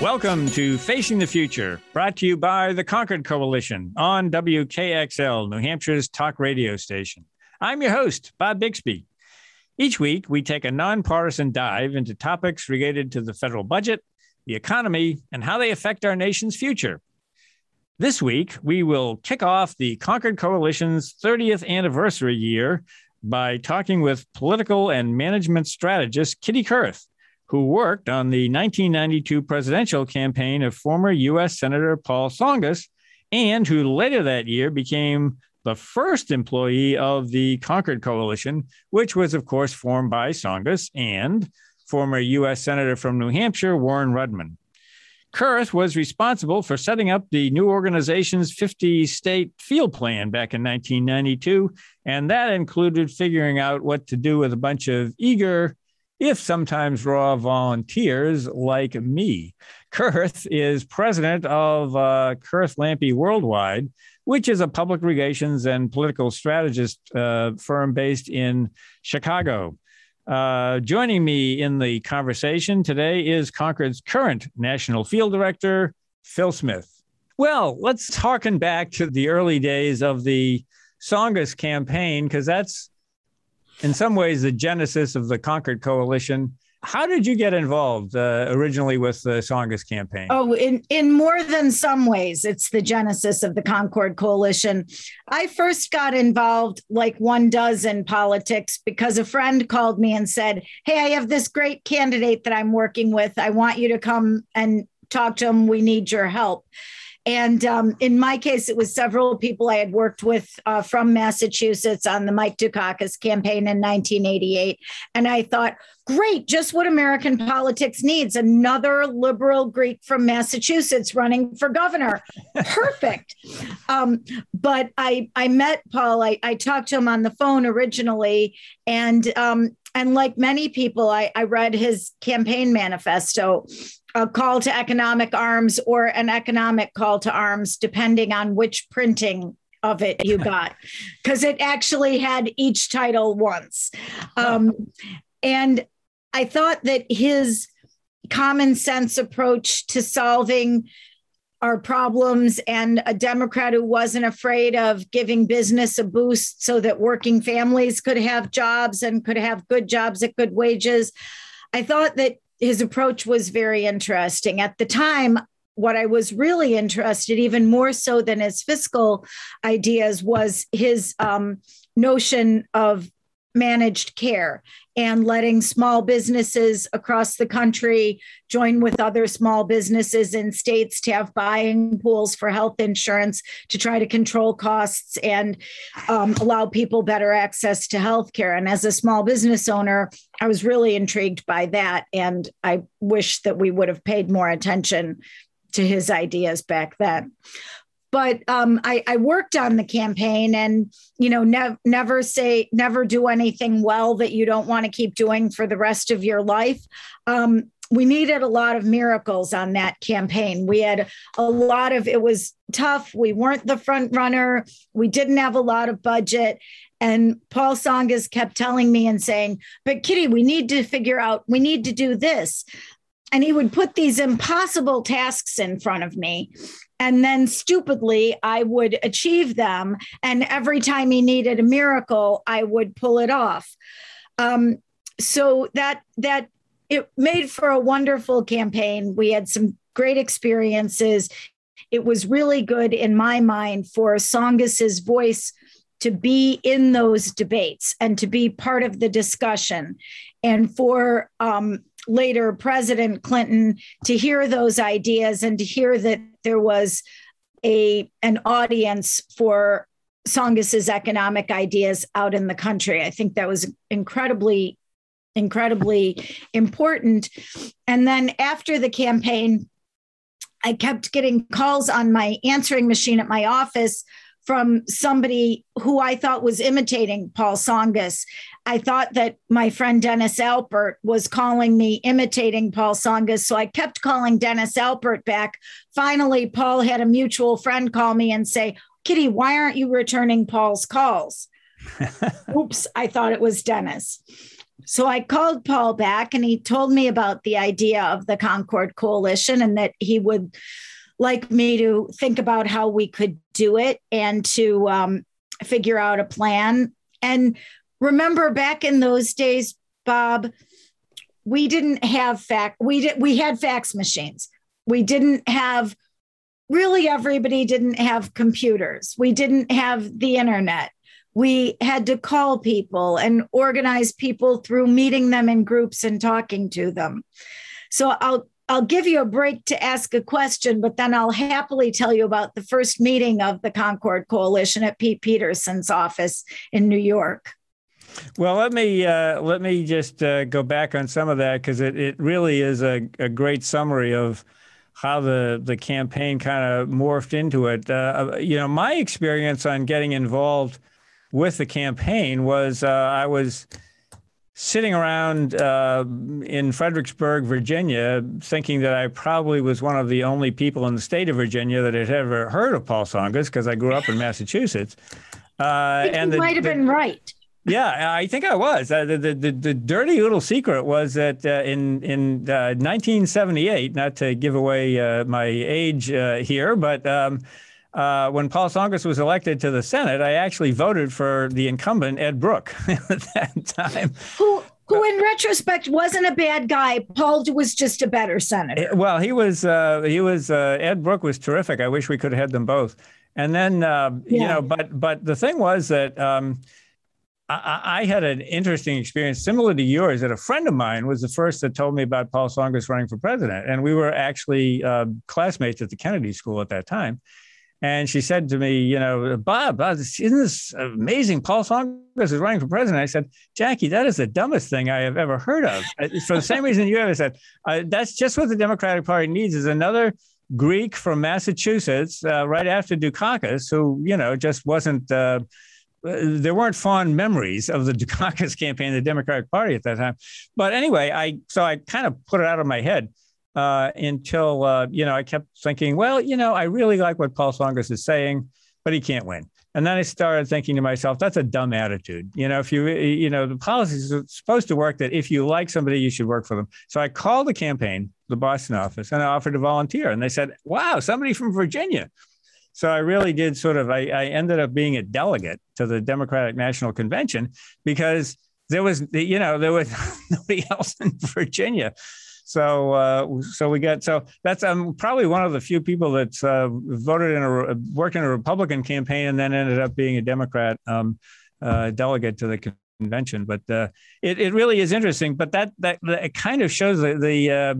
Welcome to Facing the Future, brought to you by the Concord Coalition on WKXL, New Hampshire's talk radio station. I'm your host, Bob Bixby. Each week, we take a nonpartisan dive into topics related to the federal budget, the economy, and how they affect our nation's future. This week, we will kick off the Concord Coalition's 30th anniversary year by talking with political and management strategist Kitty Kurth who worked on the 1992 presidential campaign of former U.S. Senator Paul Tsongas, and who later that year became the first employee of the Concord Coalition, which was, of course, formed by Tsongas and former U.S. Senator from New Hampshire, Warren Rudman. Kurth was responsible for setting up the new organization's 50 state field plan back in 1992, and that included figuring out what to do with a bunch of eager if sometimes raw volunteers like me. Kurth is president of uh, Kurth Lampe Worldwide, which is a public relations and political strategist uh, firm based in Chicago. Uh, joining me in the conversation today is Concord's current national field director, Phil Smith. Well, let's harken back to the early days of the Tsongas campaign, because that's in some ways the genesis of the Concord Coalition. How did you get involved uh, originally with the Tsongas campaign? Oh, in, in more than some ways, it's the genesis of the Concord Coalition. I first got involved like one does in politics because a friend called me and said, Hey, I have this great candidate that I'm working with. I want you to come and talk to him. We need your help. And um, in my case, it was several people I had worked with uh, from Massachusetts on the Mike Dukakis campaign in 1988. And I thought, great, just what American politics needs another liberal Greek from Massachusetts running for governor. Perfect. um, but I, I met Paul, I, I talked to him on the phone originally. And um, and like many people, I, I read his campaign manifesto a call to economic arms or an economic call to arms, depending on which printing of it you got, because it actually had each title once. Um, and I thought that his common sense approach to solving our problems and a Democrat who wasn't afraid of giving business a boost so that working families could have jobs and could have good jobs at good wages. I thought that his approach was very interesting. At the time, what I was really interested, even more so than his fiscal ideas, was his um, notion of managed care and letting small businesses across the country join with other small businesses in states to have buying pools for health insurance to try to control costs and um, allow people better access to health care. And as a small business owner, I was really intrigued by that. And I wish that we would have paid more attention to his ideas back then but um, I, I, worked on the campaign and you know ne- never say never do anything well that you don't want to keep doing for the rest of your life. Um, we needed a lot of miracles on that campaign. We had a lot of it was tough. We weren't the front runner. We didn't have a lot of budget. And paul Tsongas kept telling me and saying but kitty we need to figure out we need to do this and he would put these impossible tasks in front of me and then stupidly I would achieve them. And every time he needed a miracle, I would pull it off. Um, so that that it made for a wonderful campaign. We had some great experiences. It was really good in my mind for Tsongas's voice to be in those debates and to be part of the discussion, and for um, later President Clinton to hear those ideas and to hear that there was a an audience for Tsongas's economic ideas out in the country. I think that was incredibly, incredibly important. And then after the campaign, I kept getting calls on my answering machine at my office from somebody who I thought was imitating Paul Tsongas. I thought that my friend Dennis Alpert was calling me imitating Paul Tsongas. So I kept calling Dennis Alpert back. Finally, Paul had a mutual friend call me and say, Kitty, why aren't you returning Paul's calls? Oops, I thought it was Dennis. So I called Paul back and he told me about the idea of the Concord Coalition and that he would like me to think about how we could do it and to um, figure out a plan. And remember back in those days, Bob, we didn't have fact we did we had fax machines. We didn't have really everybody didn't have computers. We didn't have the internet. We had to call people and organize people through meeting them in groups and talking to them. So I'll I'll give you a break to ask a question, but then I'll happily tell you about the first meeting of the Concord Coalition at Pete Peterson's office in New York. Well, let me uh, let me just uh, go back on some of that because it, it really is a, a great summary of how the the campaign kind of morphed into it. Uh, you know, my experience on getting involved with the campaign was uh, I was sitting around uh, in Fredericksburg, Virginia, thinking that I probably was one of the only people in the state of Virginia that had ever heard of Paul Tsongas because I grew up in Massachusetts. Uh, and you might have been right. Yeah, I think I was. Uh, the, the, the dirty little secret was that uh, in in 1978, uh, not to give away uh, my age uh, here, but um, uh, when Paul Tsongas was elected to the Senate, I actually voted for the incumbent Ed Brooke at that time. Who, who in retrospect wasn't a bad guy. Paul was just a better senator. Eh, well, he was. Uh, he was. Uh, Ed Brooke was terrific. I wish we could have had them both. And then, uh, yeah. you know, but but the thing was that. Um, I, I, had an interesting experience similar to yours that a friend of mine was the first that told me about Paul Tsongas running for president. And we were actually uh, classmates at the Kennedy School at that time. And she said to me, you know, Bob, isn't this amazing? Paul Tsongas is running for president. I said, Jackie, that is the dumbest thing I have ever heard of. for the same reason you have said, uh, that's just what the Democratic Party needs is another Greek from Massachusetts uh, right after Dukakis, who, you know, just wasn't, uh, there weren't fond memories of the Dukakis campaign, the Democratic Party at that time. But anyway, I, so I kind of put it out of my head uh, until uh, you know I kept thinking, well, you know, I really like what Paul Tsongas is saying, but he can't win. And then I started thinking to myself, that's a dumb attitude. You know, if you, you know, the policy is supposed to work that if you like somebody, you should work for them. So I called the campaign, the Boston office, and I offered to volunteer. And they said, wow, somebody from Virginia. So I really did sort of, I, I ended up being a delegate to the Democratic National Convention because there was, you know, there was nobody else in Virginia. So uh, so we get so that's I'm probably one of the few people that's uh, voted in a worked in a Republican campaign and then ended up being a Democrat um, uh, delegate to the convention. But uh, it it really is interesting. But that that, that it kind of shows the the uh,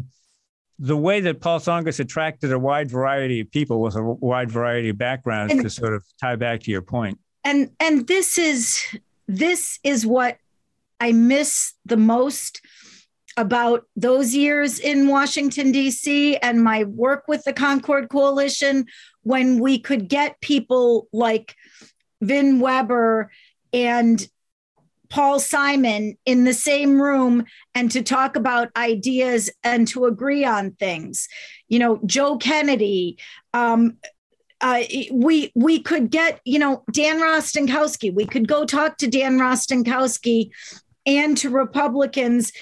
the way that Paul Tsongas attracted a wide variety of people with a wide variety of backgrounds and, to sort of tie back to your point. And and this is this is what I miss the most about those years in Washington, D.C., and my work with the Concord Coalition when we could get people like Vin Weber and Paul Simon in the same room and to talk about ideas and to agree on things. You know, Joe Kennedy. Um, uh, we we could get you know Dan Rostenkowski. We could go talk to Dan Rostenkowski and to Republicans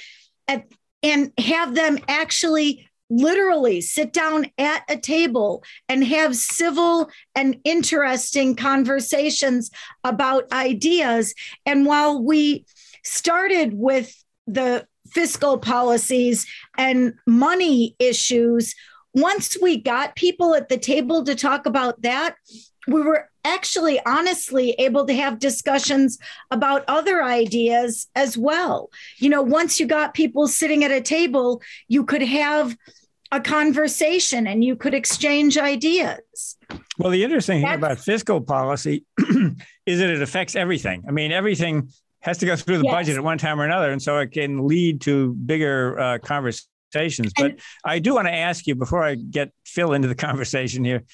at, and have them actually literally sit down at a table and have civil and interesting conversations about ideas. And while we started with the fiscal policies and money issues, once we got people at the table to talk about that, we were actually honestly able to have discussions about other ideas as well. You know, once you got people sitting at a table, you could have a conversation and you could exchange ideas. Well, the interesting thing about fiscal policy is that it affects everything. I mean, everything has to go through the yes. budget at one time or another. And so it can lead to bigger uh, conversations. But and, I do want to ask you before I get Phil into the conversation here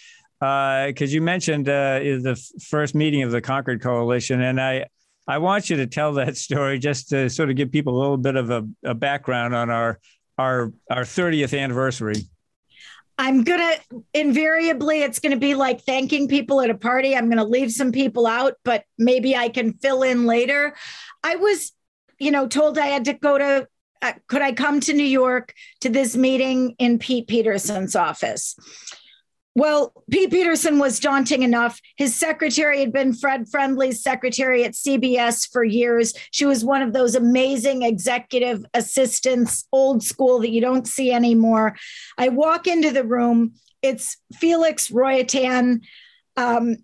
because uh, you mentioned uh, the first meeting of the Concord Coalition, and I I want you to tell that story just to sort of give people a little bit of a, a background on our our our 30th anniversary. I'm gonna invariably it's gonna be like thanking people at a party. I'm gonna leave some people out, but maybe I can fill in later. I was, you know, told I had to go to. Uh, could I come to New York to this meeting in Pete Peterson's office? Well, Pete Peterson was daunting enough. His secretary had been Fred Friendly's secretary at CBS for years. She was one of those amazing executive assistants, old school that you don't see anymore. I walk into the room. It's Felix Rohatyn, um,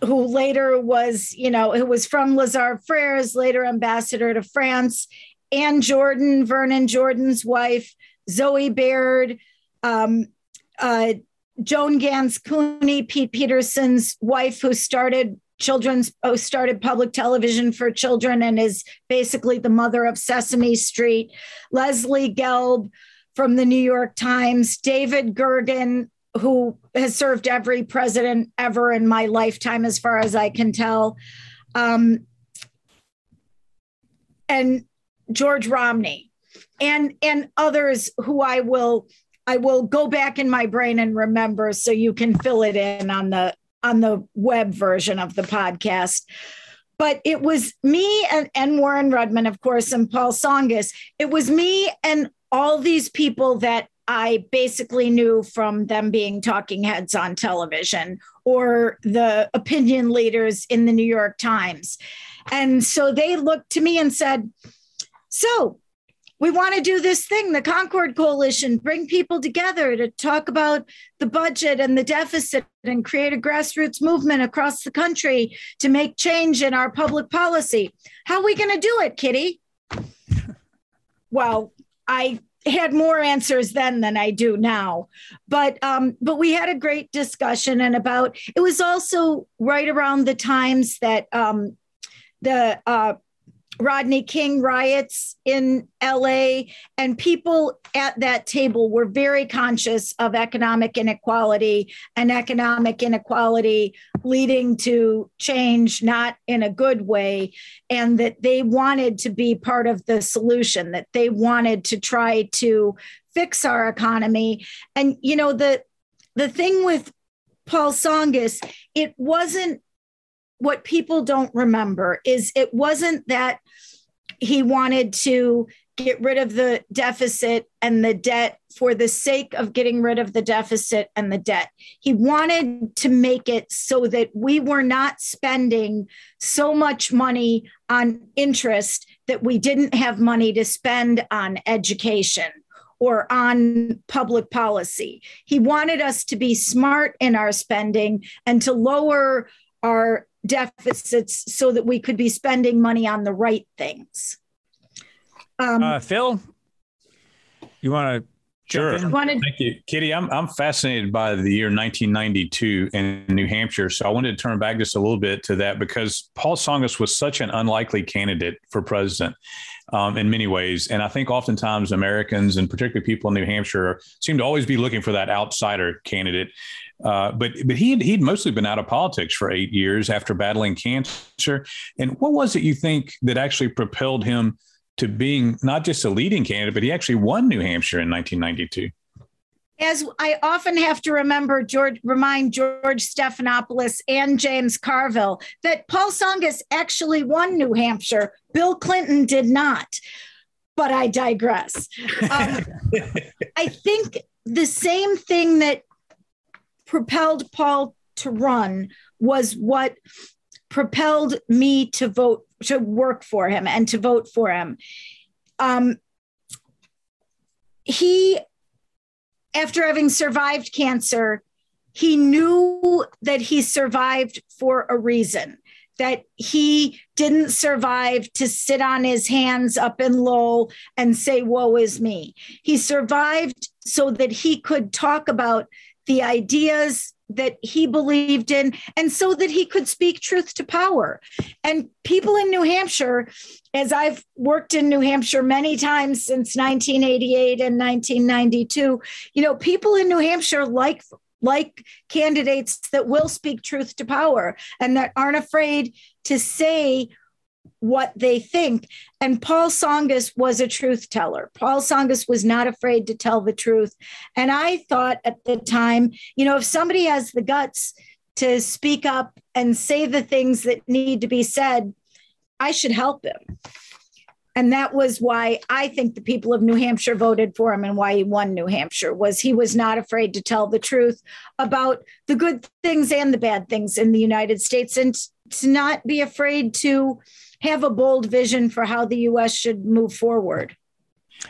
who later was, you know, who was from Lazard Frères, later ambassador to France, Ann Jordan, Vernon Jordan's wife, Zoe Baird. Um, uh, Joan Gans Cooney, Pete Peterson's wife, who started children's who started public television for children and is basically the mother of Sesame Street, Leslie Gelb from the New York Times, David Gergen, who has served every president ever in my lifetime, as far as I can tell, um, and George Romney, and and others who I will I will go back in my brain and remember so you can fill it in on the on the web version of the podcast. But it was me and, and Warren Rudman, of course, and Paul Tsongas. It was me and all these people that I basically knew from them being talking heads on television or the opinion leaders in the New York Times. And so they looked to me and said, So, we want to do this thing, the Concord Coalition, bring people together to talk about the budget and the deficit and create a grassroots movement across the country to make change in our public policy. How are we going to do it, Kitty? well, I had more answers then than I do now. But um, but we had a great discussion and about it was also right around the times that um, the uh, Rodney King riots in LA, and people at that table were very conscious of economic inequality and economic inequality leading to change, not in a good way, and that they wanted to be part of the solution, that they wanted to try to fix our economy. And, you know, the, the thing with Paul Tsongas, it wasn't what people don't remember is it wasn't that he wanted to get rid of the deficit and the debt for the sake of getting rid of the deficit and the debt. He wanted to make it so that we were not spending so much money on interest that we didn't have money to spend on education or on public policy. He wanted us to be smart in our spending and to lower our deficits so that we could be spending money on the right things. Um, uh, Phil, you want to? Sure. Thank you, Kitty. I'm I'm fascinated by the year 1992 in New Hampshire. So I wanted to turn back just a little bit to that because Paul Tsongas was such an unlikely candidate for president um, in many ways, and I think oftentimes Americans and particularly people in New Hampshire seem to always be looking for that outsider candidate. Uh, but but he he'd mostly been out of politics for eight years after battling cancer. And what was it you think that actually propelled him to being not just a leading candidate, but he actually won New Hampshire in 1992? As I often have to remember, George, remind George Stephanopoulos and James Carville that Paul Tsongas actually won New Hampshire. Bill Clinton did not. But I digress. Um, I think the same thing that propelled Paul to run was what propelled me to vote to work for him and to vote for him. Um, he, after having survived cancer, he knew that he survived for a reason that he didn't survive to sit on his hands up in Lowell and say, Woe is me. He survived so that he could talk about the ideas that he believed in, and so that he could speak truth to power. And people in New Hampshire, as I've worked in New Hampshire many times since 1988 and 1992, you know, people in New Hampshire like like candidates that will speak truth to power and that aren't afraid to say what they think. And Paul Tsongas was a truth teller. Paul Tsongas was not afraid to tell the truth. And I thought at the time, you know, if somebody has the guts to speak up and say the things that need to be said, I should help him. And that was why I think the people of New Hampshire voted for him and why he won New Hampshire was he was not afraid to tell the truth about the good things and the bad things in the United States and to not be afraid to have a bold vision for how the U.S. should move forward.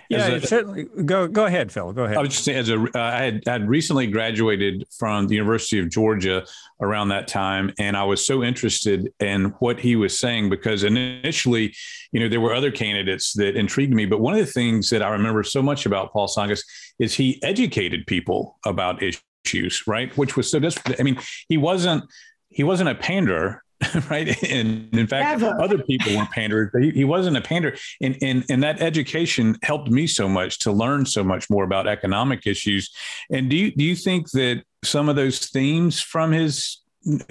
Yeah, a, certainly. Go go ahead, Phil. Go ahead. I was just saying, as a, uh, I had had recently graduated from the University of Georgia around that time, and I was so interested in what he was saying because initially, you know, there were other candidates that intrigued me, but one of the things that I remember so much about Paul Tsongas is he educated people about issues, right? Which was so different. I mean, he wasn't he wasn't a panderer right? And in fact, Never. other people weren't panderers, but he, he wasn't a pander. And, and, and that education helped me so much to learn so much more about economic issues. And do you, do you think that some of those themes from his,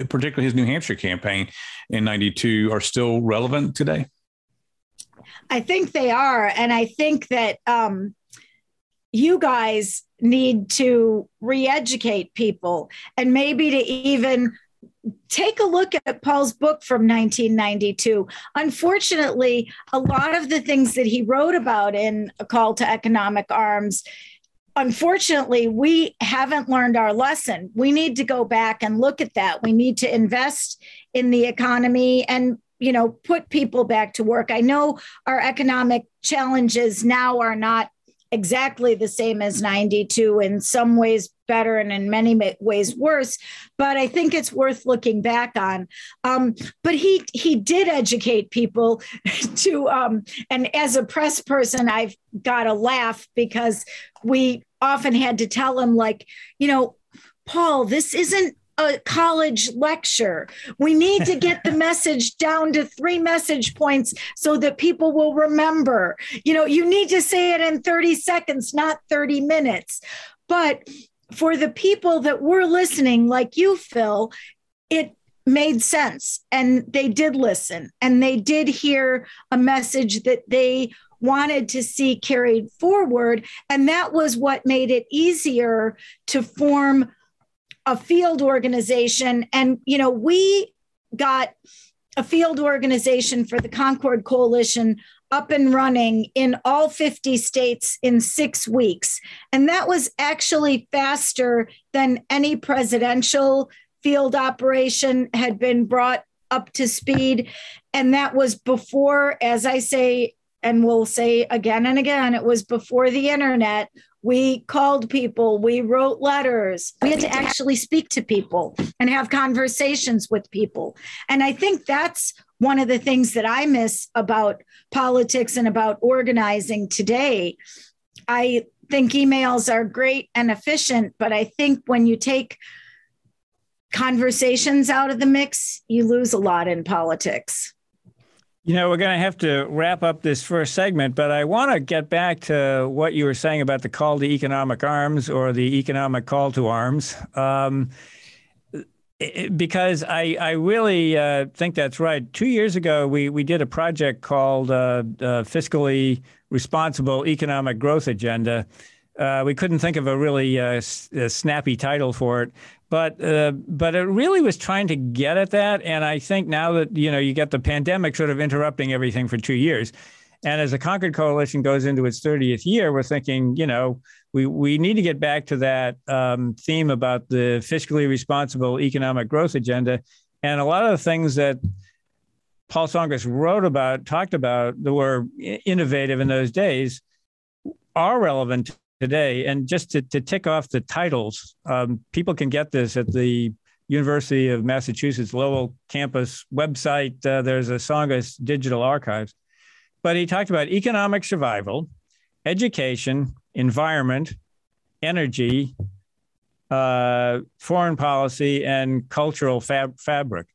particularly his New Hampshire campaign in 92 are still relevant today? I think they are. And I think that um, you guys need to re educate people and maybe to even take a look at Paul's book from 1992. Unfortunately, a lot of the things that he wrote about in A Call to Economic Arms, unfortunately, we haven't learned our lesson. We need to go back and look at that. We need to invest in the economy and you know put people back to work i know our economic challenges now are not exactly the same as 92 in some ways better and in many ways worse but i think it's worth looking back on. Um, but he he did educate people to um, and as a press person i've got to laugh because we often had to tell him like you know paul this isn't a college lecture. We need to get the message down to three message points so that people will remember. You know, you need to say it in 30 seconds, not 30 minutes. But for the people that were listening, like you, Phil, it made sense and they did listen and they did hear a message that they wanted to see carried forward. And that was what made it easier to form a field organization. And, you know, we got a field organization for the Concord Coalition up and running in all 50 states in six weeks. And that was actually faster than any presidential field operation had been brought up to speed. And that was before, as I say, and we'll say again and again, it was before the internet we called people, we wrote letters. We had to actually speak to people and have conversations with people. And I think that's one of the things that I miss about politics and about organizing today. I think emails are great and efficient, but I think when you take conversations out of the mix, you lose a lot in politics. You know, we're going to have to wrap up this first segment, but I want to get back to what you were saying about the call to economic arms or the economic call to arms. Um, because I, I really uh, think that's right. Two years ago, we, we did a project called uh, uh, Fiscally Responsible Economic Growth Agenda. Uh, we couldn't think of a really uh, snappy title for it, but uh, but it really was trying to get at that. And I think now that you know you get the pandemic sort of interrupting everything for two years, and as the Concord Coalition goes into its 30th year, we're thinking, you know, we we need to get back to that um, theme about the fiscally responsible economic growth agenda, and a lot of the things that Paul Tsongas wrote about, talked about, that were innovative in those days, are relevant today. And just to, to tick off the titles, um, people can get this at the University of Massachusetts Lowell campus website. Uh, there's a Tsongas digital archives. But he talked about economic survival, education, environment, energy, uh, foreign policy, and cultural fab- fabric.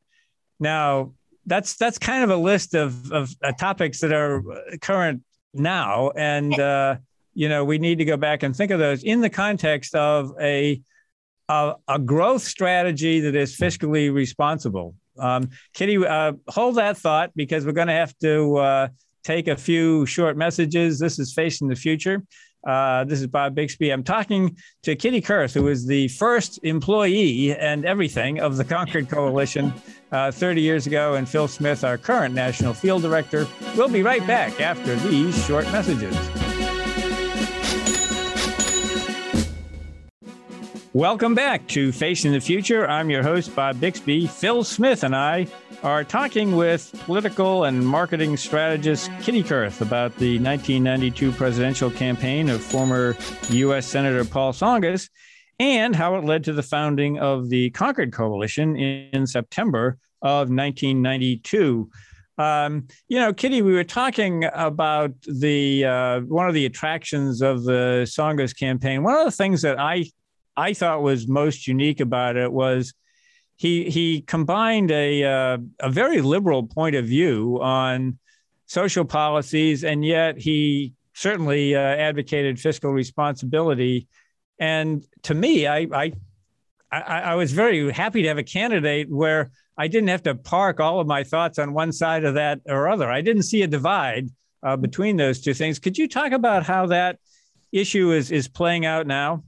Now, that's that's kind of a list of, of uh, topics that are current now, and uh, you know, we need to go back and think of those in the context of a a, a growth strategy that is fiscally responsible. Um, Kitty, uh, hold that thought because we're going to have to uh, take a few short messages. This is Facing the Future. Uh, this is Bob Bixby. I'm talking to Kitty Kurth, who is the first employee and everything of the Concord Coalition uh, 30 years ago, and Phil Smith, our current national field director. We'll be right back after these short messages. Welcome back to Facing the Future. I'm your host, Bob Bixby. Phil Smith and I are talking with political and marketing strategist Kitty Kurth about the 1992 presidential campaign of former U.S. Senator Paul Tsongas and how it led to the founding of the Concord Coalition in September of 1992. Um, you know, Kitty, we were talking about the uh, one of the attractions of the Tsongas campaign. One of the things that I I thought was most unique about it was he he combined a uh, a very liberal point of view on social policies, and yet he certainly uh, advocated fiscal responsibility. And to me, I, I I I was very happy to have a candidate where I didn't have to park all of my thoughts on one side of that or other. I didn't see a divide uh, between those two things. Could you talk about how that issue is is playing out now?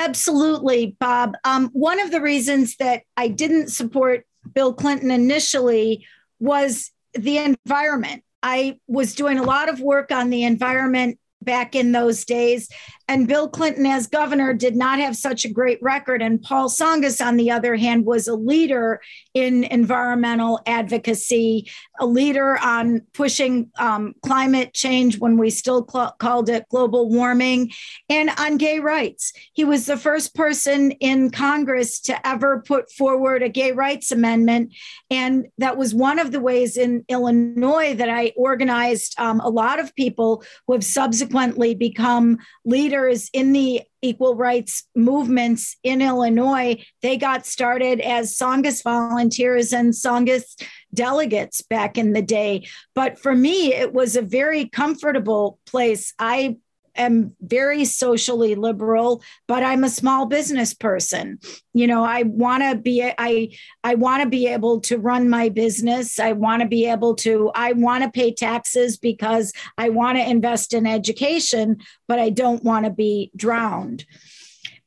Absolutely, Bob. Um, one of the reasons that I didn't support Bill Clinton initially was the environment. I was doing a lot of work on the environment back in those days. And Bill Clinton, as governor, did not have such a great record. And Paul Tsongas, on the other hand, was a leader in environmental advocacy, a leader on pushing um, climate change when we still cl- called it global warming, and on gay rights. He was the first person in Congress to ever put forward a gay rights amendment. And that was one of the ways in Illinois that I organized um, a lot of people who have subsequently become leaders in the equal rights movements in Illinois, they got started as Tsongas volunteers and Tsongas delegates back in the day. But for me, it was a very comfortable place. I am very socially liberal but i'm a small business person. You know i want to be i i want to be able to run my business. I want to be able to i want to pay taxes because i want to invest in education but i don't want to be drowned.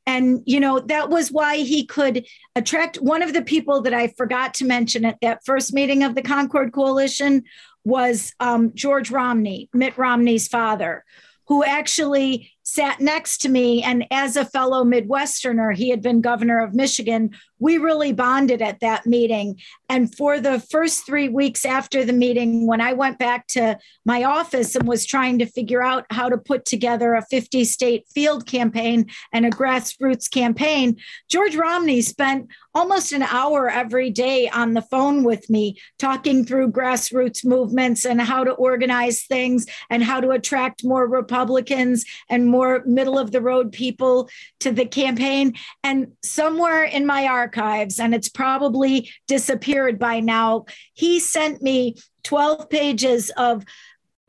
And you know that was why he could attract one of the people that i forgot to mention at that first meeting of the concord coalition was um, george romney mitt romney's father who actually sat next to me. And as a fellow Midwesterner, he had been governor of Michigan. We really bonded at that meeting. And for the first three weeks after the meeting, when I went back to my office and was trying to figure out how to put together a 50 state field campaign and a grassroots campaign, George Romney spent almost an hour every day on the phone with me, talking through grassroots movements and how to organize things and how to attract more Republicans and more middle of the road people to the campaign. And somewhere in my archives, and it's probably disappeared by now, he sent me 12 pages of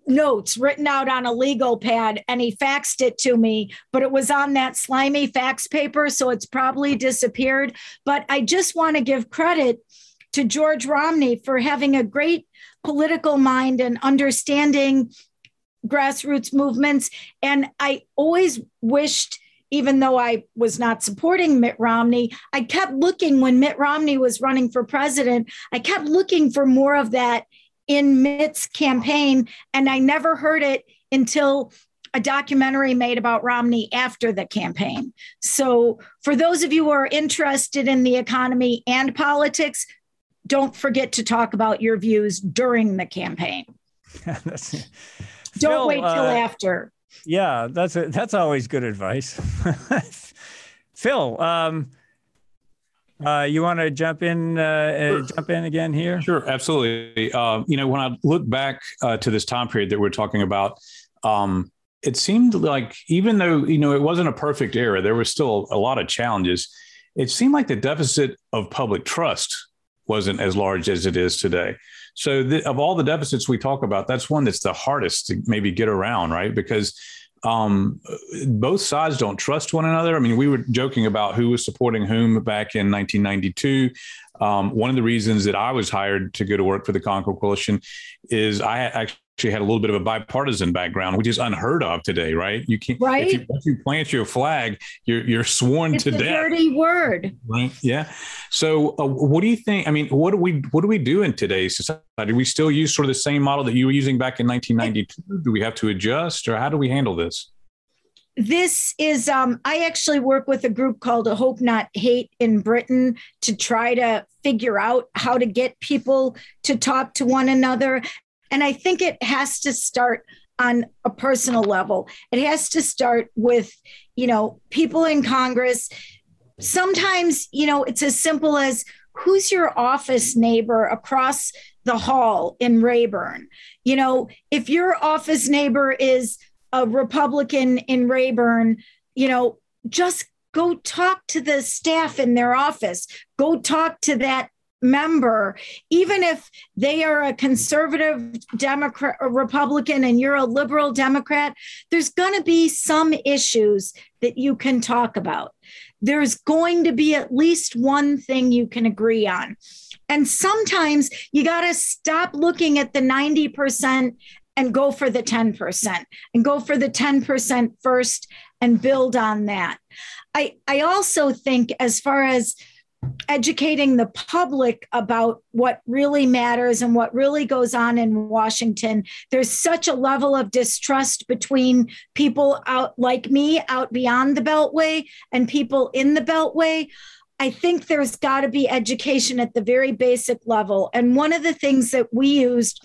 notes written out on a legal pad and he faxed it to me, but it was on that slimy fax paper. So it's probably disappeared. But I just want to give credit to George Romney for having a great political mind and understanding grassroots movements. And I always wished even though I was not supporting Mitt Romney, I kept looking when Mitt Romney was running for president. I kept looking for more of that in Mitt's campaign, and I never heard it until a documentary made about Romney after the campaign. So, for those of you who are interested in the economy and politics, don't forget to talk about your views during the campaign. don't Phil, wait till uh, after. Yeah, that's a, that's always good advice. Phil, um, uh, you want to jump in, uh, sure. jump in again here? Sure, absolutely. Uh, you know, when I look back uh, to this time period that we're talking about, um, it seemed like even though you know it wasn't a perfect era, there was still a lot of challenges. It seemed like the deficit of public trust wasn't as large as it is today. So, the, of all the deficits we talk about, that's one that's the hardest to maybe get around, right? Because um, both sides don't trust one another. I mean, we were joking about who was supporting whom back in 1992. Um, one of the reasons that I was hired to go to work for the Concord Coalition is I actually actually had a little bit of a bipartisan background, which is unheard of today, right? You can't. Right. If you, you plant your flag, you're you're sworn it's to a death. dirty word. Right. Yeah. So, uh, what do you think? I mean, what do we what do we do in today's society? Do we still use sort of the same model that you were using back in 1992? Do we have to adjust, or how do we handle this? This is um, i actually work with a group called a hope not hate in britain to try to figure out how to get people to talk to one another and I think it has to start on a personal level. It has to start with, you know, people in Congress. Sometimes, you know, it's as simple as who's your office neighbor across the hall in Rayburn? You know, if your office neighbor is a Republican in Rayburn, you know, just go talk to the staff in their office. Go talk to that member, even if they are a conservative Democrat or Republican and you're a liberal Democrat, there's going to be some issues that you can talk about. There's going to be at least one thing you can agree on. And sometimes you got to stop looking at the 90% and go for the 10% and go for the 10% first and build on that. I, I also think, as far as educating the public about what really matters and what really goes on in Washington. There's such a level of distrust between people out like me out beyond the Beltway and people in the Beltway. I think there's got to be education at the very basic level. And one of the things that we used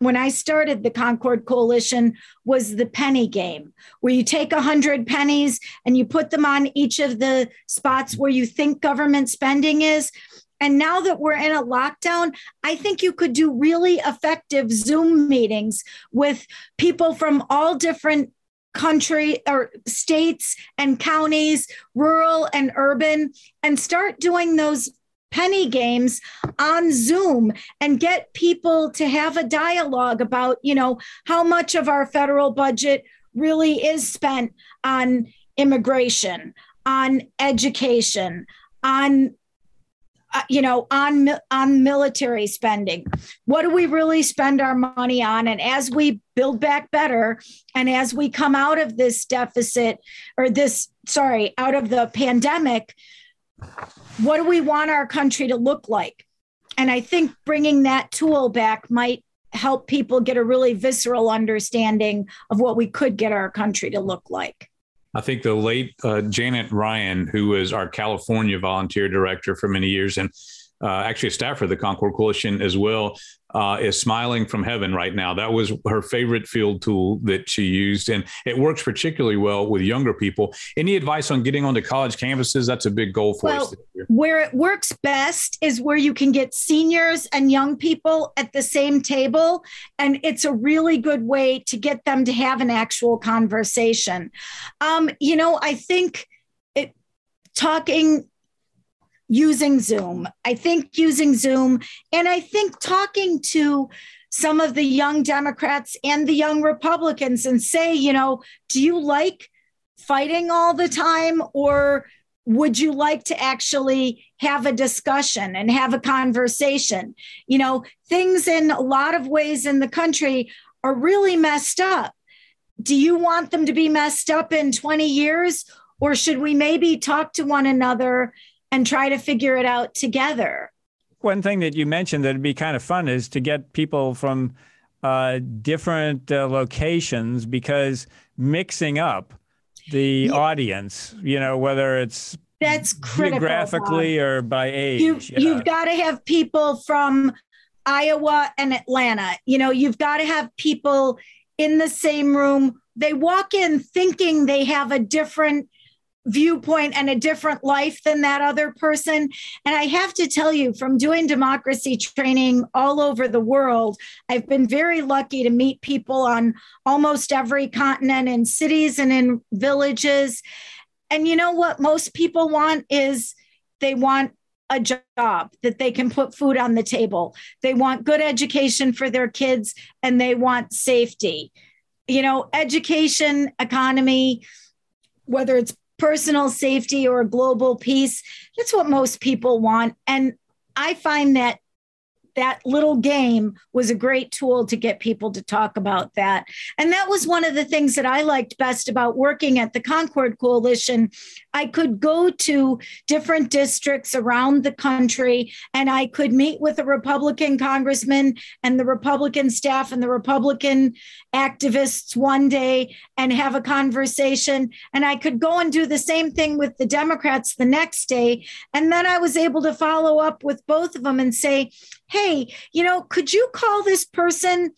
when I started the Concord Coalition was the penny game, where you take a hundred pennies and you put them on each of the spots where you think government spending is. And now that we're in a lockdown, I think you could do really effective Zoom meetings with people from all different country or states and counties, rural and urban, and start doing those penny games on Zoom and get people to have a dialogue about, you know, how much of our federal budget really is spent on immigration, on education, on uh, you know on on military spending. What do we really spend our money on? And as we build back better and as we come out of this deficit or this sorry out of the pandemic what do we want our country to look like? And I think bringing that tool back might help people get a really visceral understanding of what we could get our country to look like. I think the late uh, Janet Ryan, who was our California volunteer director for many years and uh, actually a staffer of the Concord Coalition as well, uh, is smiling from heaven right now. That was her favorite field tool that she used, and it works particularly well with younger people. Any advice on getting onto college campuses? That's a big goal for well, us. Where it works best is where you can get seniors and young people at the same table, and it's a really good way to get them to have an actual conversation. Um, you know, I think it talking using Zoom. I think using Zoom, and I think talking to some of the young Democrats and the young Republicans and say, you know, do you like fighting all the time or would you like to actually have a discussion and have a conversation? You know, things in a lot of ways in the country are really messed up. Do you want them to be messed up in 20 years? Or should we maybe talk to one another and try to figure it out together. One thing that you mentioned that'd be kind of fun is to get people from uh, different uh, locations because mixing up the yeah. audience, you know, whether it's that's critical geographically Bob. or by age. You, yeah. You've got to have people from Iowa and Atlanta. You know, you've got to have people in the same room. They walk in thinking they have a different viewpoint and a different life than that other person. And I have to tell you, from doing democracy training all over the world, I've been very lucky to meet people on almost every continent in cities and in villages. And you know what most people want is they want a job that they can put food on the table. They want good education for their kids and they want safety you know, education, economy, whether it's personal safety or global peace, that's what most people want. And I find that that little game was a great tool to get people to talk about that. And that was one of the things that I liked best about working at the Concord Coalition. I could go to different districts around the country and I could meet with a Republican congressman and the Republican staff and the Republican activists one day and have a conversation. And I could go and do the same thing with the Democrats the next day. And then I was able to follow up with both of them and say, hey, you know, could you call this person?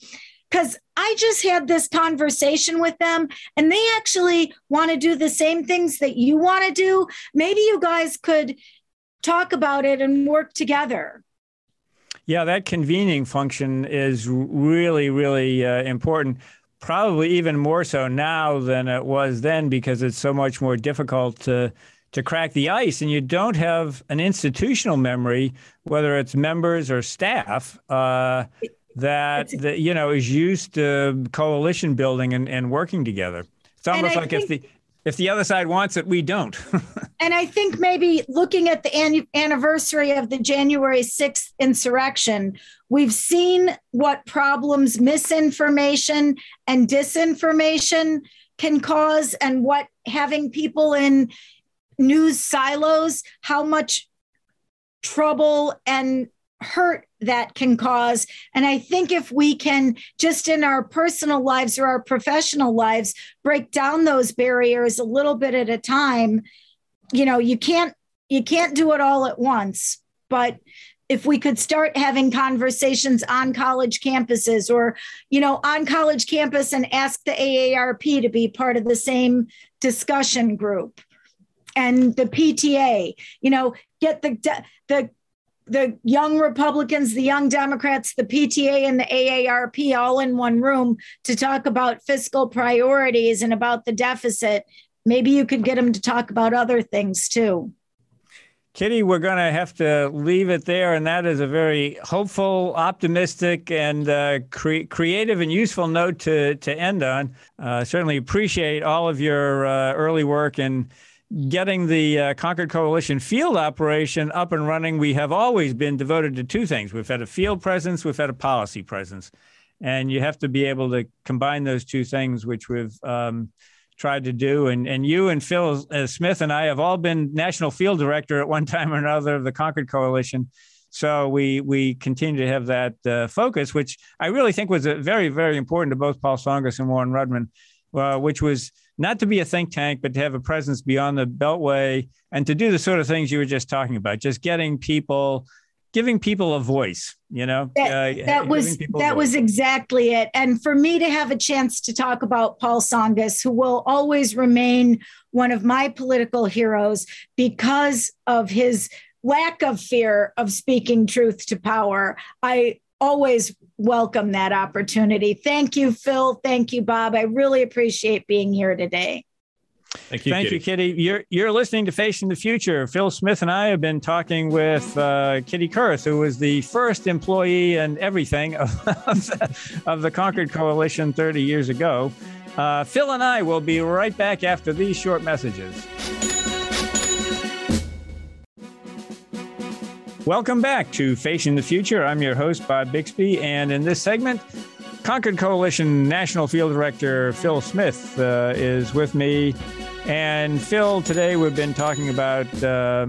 Because I just had this conversation with them and they actually want to do the same things that you want to do. Maybe you guys could talk about it and work together. Yeah, that convening function is really, really uh, important. Probably even more so now than it was then because it's so much more difficult to to crack the ice, and you don't have an institutional memory, whether it's members or staff, uh, that, that you know is used to coalition building and, and working together. It's almost like think, if the if the other side wants it, we don't. and I think maybe looking at the an- anniversary of the January 6th insurrection, we've seen what problems misinformation and disinformation can cause and what having people in news silos, how much trouble and hurt that can cause. And I think if we can just in our personal lives or our professional lives break down those barriers a little bit at a time, you know, you can't you can't do it all at once, but if we could start having conversations on college campuses or you know on college campus and ask the AARP to be part of the same discussion group and the PTA, you know, get the the the young Republicans, the young Democrats, the PTA, and the AARP all in one room to talk about fiscal priorities and about the deficit. Maybe you could get them to talk about other things too. Kitty, we're going to have to leave it there. And that is a very hopeful, optimistic, and uh, cre- creative and useful note to, to end on. Uh, certainly appreciate all of your uh, early work and getting the uh, Concord Coalition field operation up and running, we have always been devoted to two things. We've had a field presence, we've had a policy presence. And you have to be able to combine those two things, which we've um, tried to do. And, and you and Phil uh, Smith and I have all been national field director at one time or another of the Concord Coalition. So we we continue to have that uh, focus, which I really think was very, very important to both Paul Tsongas and Warren Rudman, uh, which was not to be a think tank, but to have a presence beyond the Beltway and to do the sort of things you were just talking about, just getting people, giving people a voice. You know, that, uh, that was that was exactly it. And for me to have a chance to talk about Paul Tsongas, who will always remain one of my political heroes because of his lack of fear of speaking truth to power. I always welcome that opportunity. Thank you, Phil. Thank you, Bob. I really appreciate being here today. Thank you, Thank Kitty. you, Kitty. You're you're listening to Facing the Future. Phil Smith and I have been talking with uh, Kitty Kurth, who was the first employee and everything of, of, the, of the Concord Coalition 30 years ago. Uh, Phil and I will be right back after these short messages. Welcome back to Facing the Future. I'm your host, Bob Bixby, and in this segment, Concord Coalition National Field Director Phil Smith uh, is with me. And Phil, today we've been talking about uh,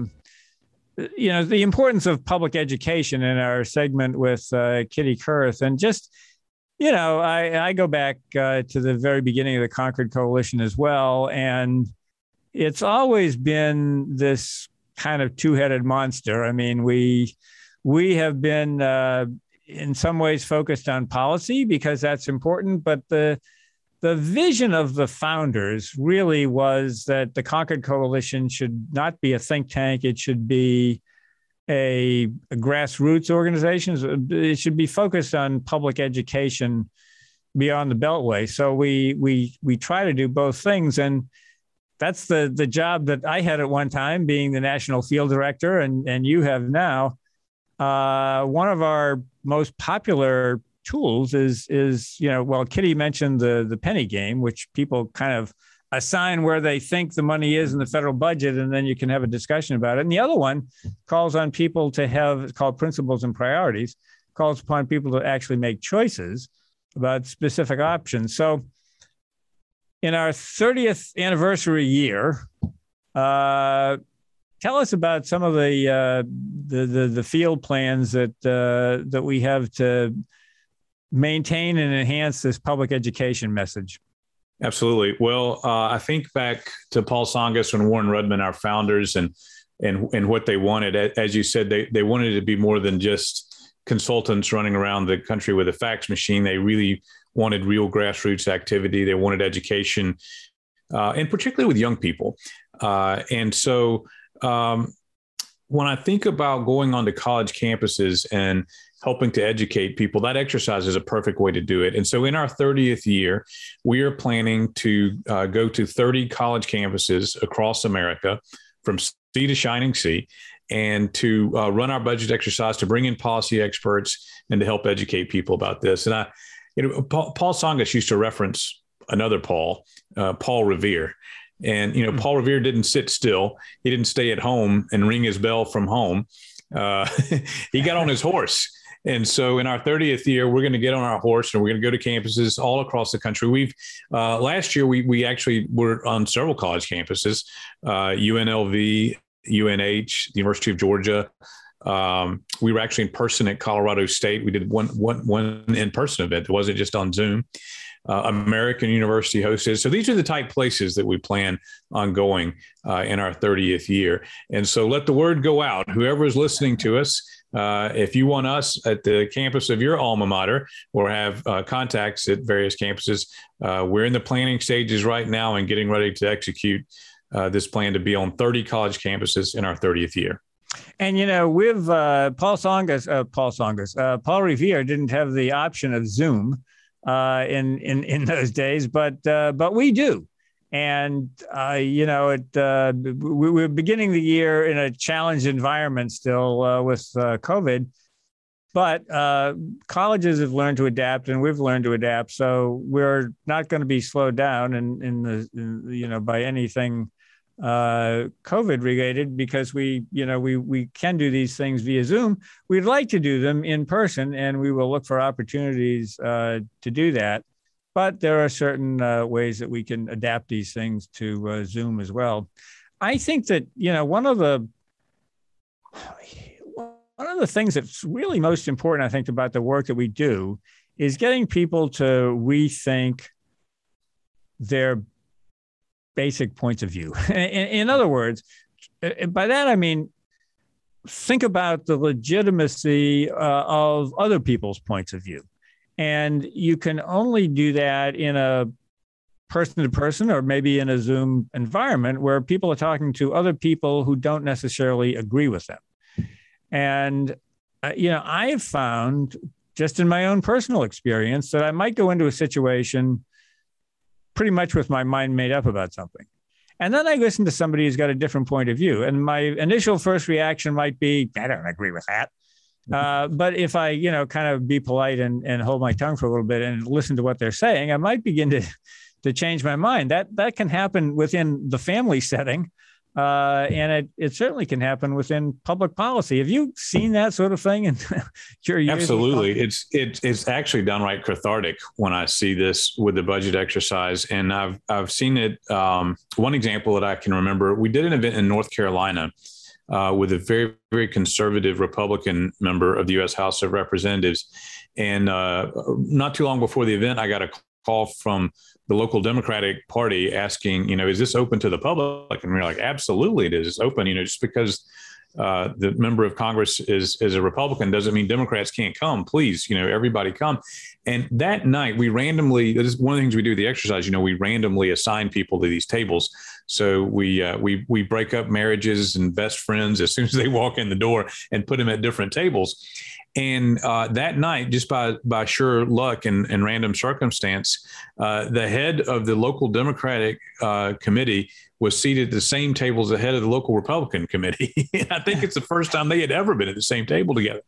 you know the importance of public education in our segment with uh, Kitty Kurth, and just you know I, I go back uh, to the very beginning of the Concord Coalition as well, and it's always been this kind of two-headed monster. I mean, we we have been uh, in some ways focused on policy because that's important, but the the vision of the founders really was that the Concord Coalition should not be a think tank; it should be a, a grassroots organization. It should be focused on public education beyond the Beltway. So we we we try to do both things and that's the the job that I had at one time, being the national field director, and and you have now. Uh, one of our most popular tools is is you know well kitty mentioned the the penny game which people kind of assign where they think the money is in the federal budget and then you can have a discussion about it and the other one calls on people to have called principles and priorities calls upon people to actually make choices about specific options so in our 30th anniversary year uh, tell us about some of the uh, the, the, the field plans that uh, that we have to maintain and enhance this public education message. Absolutely. Well, uh, I think back to Paul Tsongas and Warren Rudman, our founders, and and and what they wanted. As you said, they they wanted to be more than just consultants running around the country with a fax machine. They really wanted real grassroots activity. They wanted education, uh, and particularly with young people. Uh, and so um, when I think about going onto college campuses and helping to educate people, that exercise is a perfect way to do it. And so, in our 30th year, we are planning to uh, go to 30 college campuses across America from sea to shining sea and to uh, run our budget exercise to bring in policy experts and to help educate people about this. And I, you know, Paul, Paul Tsongas used to reference another Paul, uh, Paul Revere. And you know, hmm. Paul Revere didn't sit still. He didn't stay at home and ring his bell from home. Uh, he got on his horse. And so, in our 30th year, we're going to get on our horse and we're going to go to campuses all across the country. We've uh, last year we we actually were on several college campuses, uh, UNLV, UNH, the University of Georgia. Um, we were actually in person at Colorado State. We did one one one in person event. It wasn't just on Zoom uh, American University hosted. So these are the type places that we plan on going uh, in our 30th year. And so let the word go out. Whoever is listening to us, uh, if you want us at the campus of your alma mater or have uh, contacts at various campuses, uh, we're in the planning stages right now and getting ready to execute uh, this plan to be on 30 college campuses in our 30th year. And you know, with uh, Paul Tsongas, uh, Paul Tsongas, uh, Paul Revere didn't have the option of Zoom, uh, in in in those days, but uh, but we do. And uh, you know, it we, we're beginning the year in a challenged environment still with COVID, but colleges have learned to adapt, and we've learned to adapt. So we're not going to be slowed down in in the in, you know by anything uh, COVID related because we, you know, we we can do these things via Zoom. We'd like to do them in person, and we will look for opportunities uh, to do that. But there are certain uh, ways that we can adapt these things to uh, Zoom as well. I think that you know one of the one of the things that's really most important, I think, about the work that we do is getting people to rethink their basic points of view. in, in other words, by that I mean think about the legitimacy uh, of other people's points of view. And you can only do that in a person to person or maybe in a Zoom environment where people are talking to other people who don't necessarily agree with them. And, uh, you know, I have found just in my own personal experience that I might go into a situation pretty much with my mind made up about something. And then I listen to somebody who's got a different point of view. And my initial first reaction might be, I don't agree with that. Mm-hmm. Uh, but if I, you know, kind of be polite and, and hold my tongue for a little bit and listen to what they're saying, I might begin to to change my mind. That that can happen within the family setting. Uh, and it, it certainly can happen within public policy. Have you seen that sort of thing in your years? Absolutely, it's it, it's actually downright cathartic when I see this with the budget exercise, and I've I've seen it. Um, one example that I can remember, we did an event in North Carolina uh, with a very very conservative Republican member of the U.S. House of Representatives, and uh, not too long before the event, I got a call from the local Democratic Party asking, you know, is this open to the public? And we're like, absolutely, it is open. You know, just because uh, the member of Congress is is a Republican doesn't mean Democrats can't come. Please, you know, everybody come. And that night, we randomly. This is one of the things we do the exercise. You know, we randomly assign people to these tables. So we uh, we we break up marriages and best friends as soon as they walk in the door and put them at different tables. And uh, that night, just by by sure luck and, and random circumstance, uh, the head of the local Democratic uh, committee was seated at the same table as the head of the local Republican committee. I think it's the first time they had ever been at the same table together.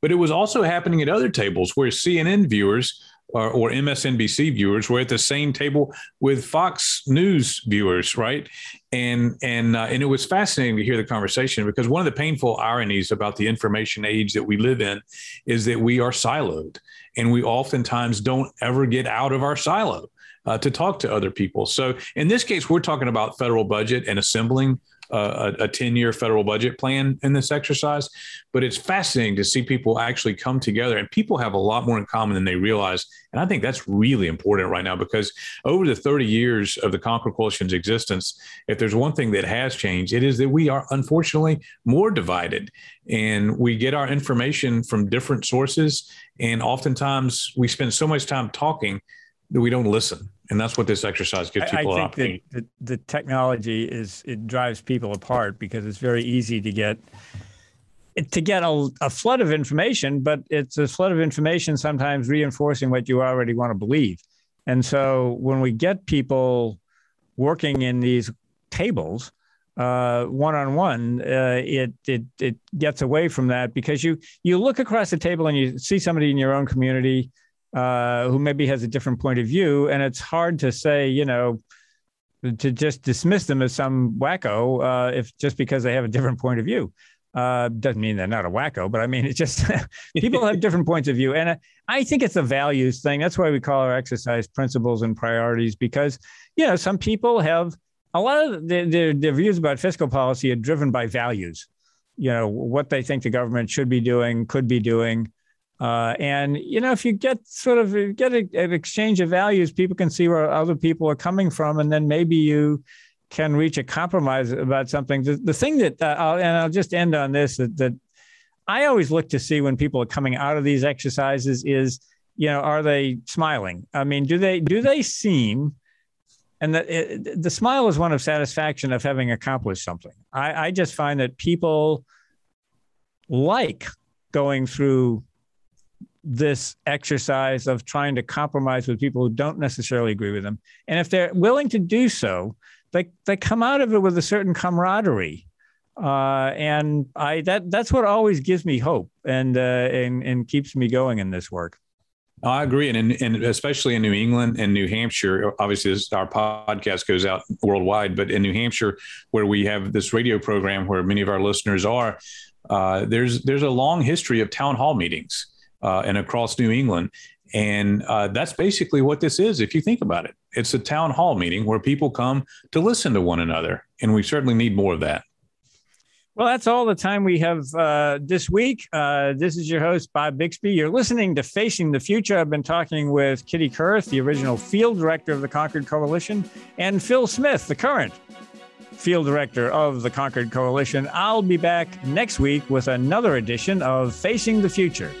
But it was also happening at other tables where CNN viewers or, or, MSNBC viewers were at the same table with Fox News viewers, right? And and uh, and it was fascinating to hear the conversation because one of the painful ironies about the information age that we live in is that we are siloed, and we oftentimes don't ever get out of our silo. Uh, to talk to other people. So in this case, we're talking about federal budget and assembling a, a 10 year federal budget plan in this exercise. But it's fascinating to see people actually come together, and people have a lot more in common than they realize. And I think that's really important right now because over the 30 years of the Concord Coalition's existence, if there's one thing that has changed, it is that we are unfortunately more divided and we get our information from different sources. And oftentimes we spend so much time talking that we don't listen and that's what this exercise gives people. I, I think that the, the technology is it drives people apart because it's very easy to get to get a, a, flood of information, but it's a flood of information sometimes reinforcing what you already want to believe. And so when we get people working in these tables, one on one, it it it gets away from that because you you look across the table and you see somebody in your own community uh, who maybe has a different point of view, and it's hard to say, you know, to just dismiss them as some wacko uh, if just because they have a different point of view. Uh, doesn't mean they're not a wacko, but I mean, it's just people have different points of view. And I think it's a values thing. That's why we call our exercise principles and priorities, because, you know, some people have a lot of their, their, their views about fiscal policy are driven by values, you know, what they think the government should be doing, could be doing. Uh, and you know, if you get sort of get a, an exchange of values, people can see where other people are coming from, and then maybe you can reach a compromise about something. The, the thing that, uh, I'll, and I'll just end on this that, that I always look to see when people are coming out of these exercises is, you know, are they smiling? I mean, do they do they seem and the, the smile is one of satisfaction of having accomplished something. I, I just find that people like going through this exercise of trying to compromise with people who don't necessarily agree with them. And if they're willing to do so, they, they come out of it with a certain camaraderie. Uh, and I that that's what always gives me hope and uh, and and keeps me going in this work. I agree, and, in, and especially in New England and New Hampshire. Obviously, this, our podcast goes out worldwide, but in New Hampshire, where we have this radio program where many of our listeners are, uh, there's there's a long history of town hall meetings uh, and across New England. And uh, that's basically what this is, if you think about it. It's a town hall meeting where people come to listen to one another. And we certainly need more of that. Well, that's all the time we have uh, this week. Uh, this is your host, Bob Bixby. You're listening to Facing the Future. I've been talking with Kitty Kurth, the original field director of the Concord Coalition, and Phil Smith, the current field director of the Concord Coalition. I'll be back next week with another edition of Facing the Future.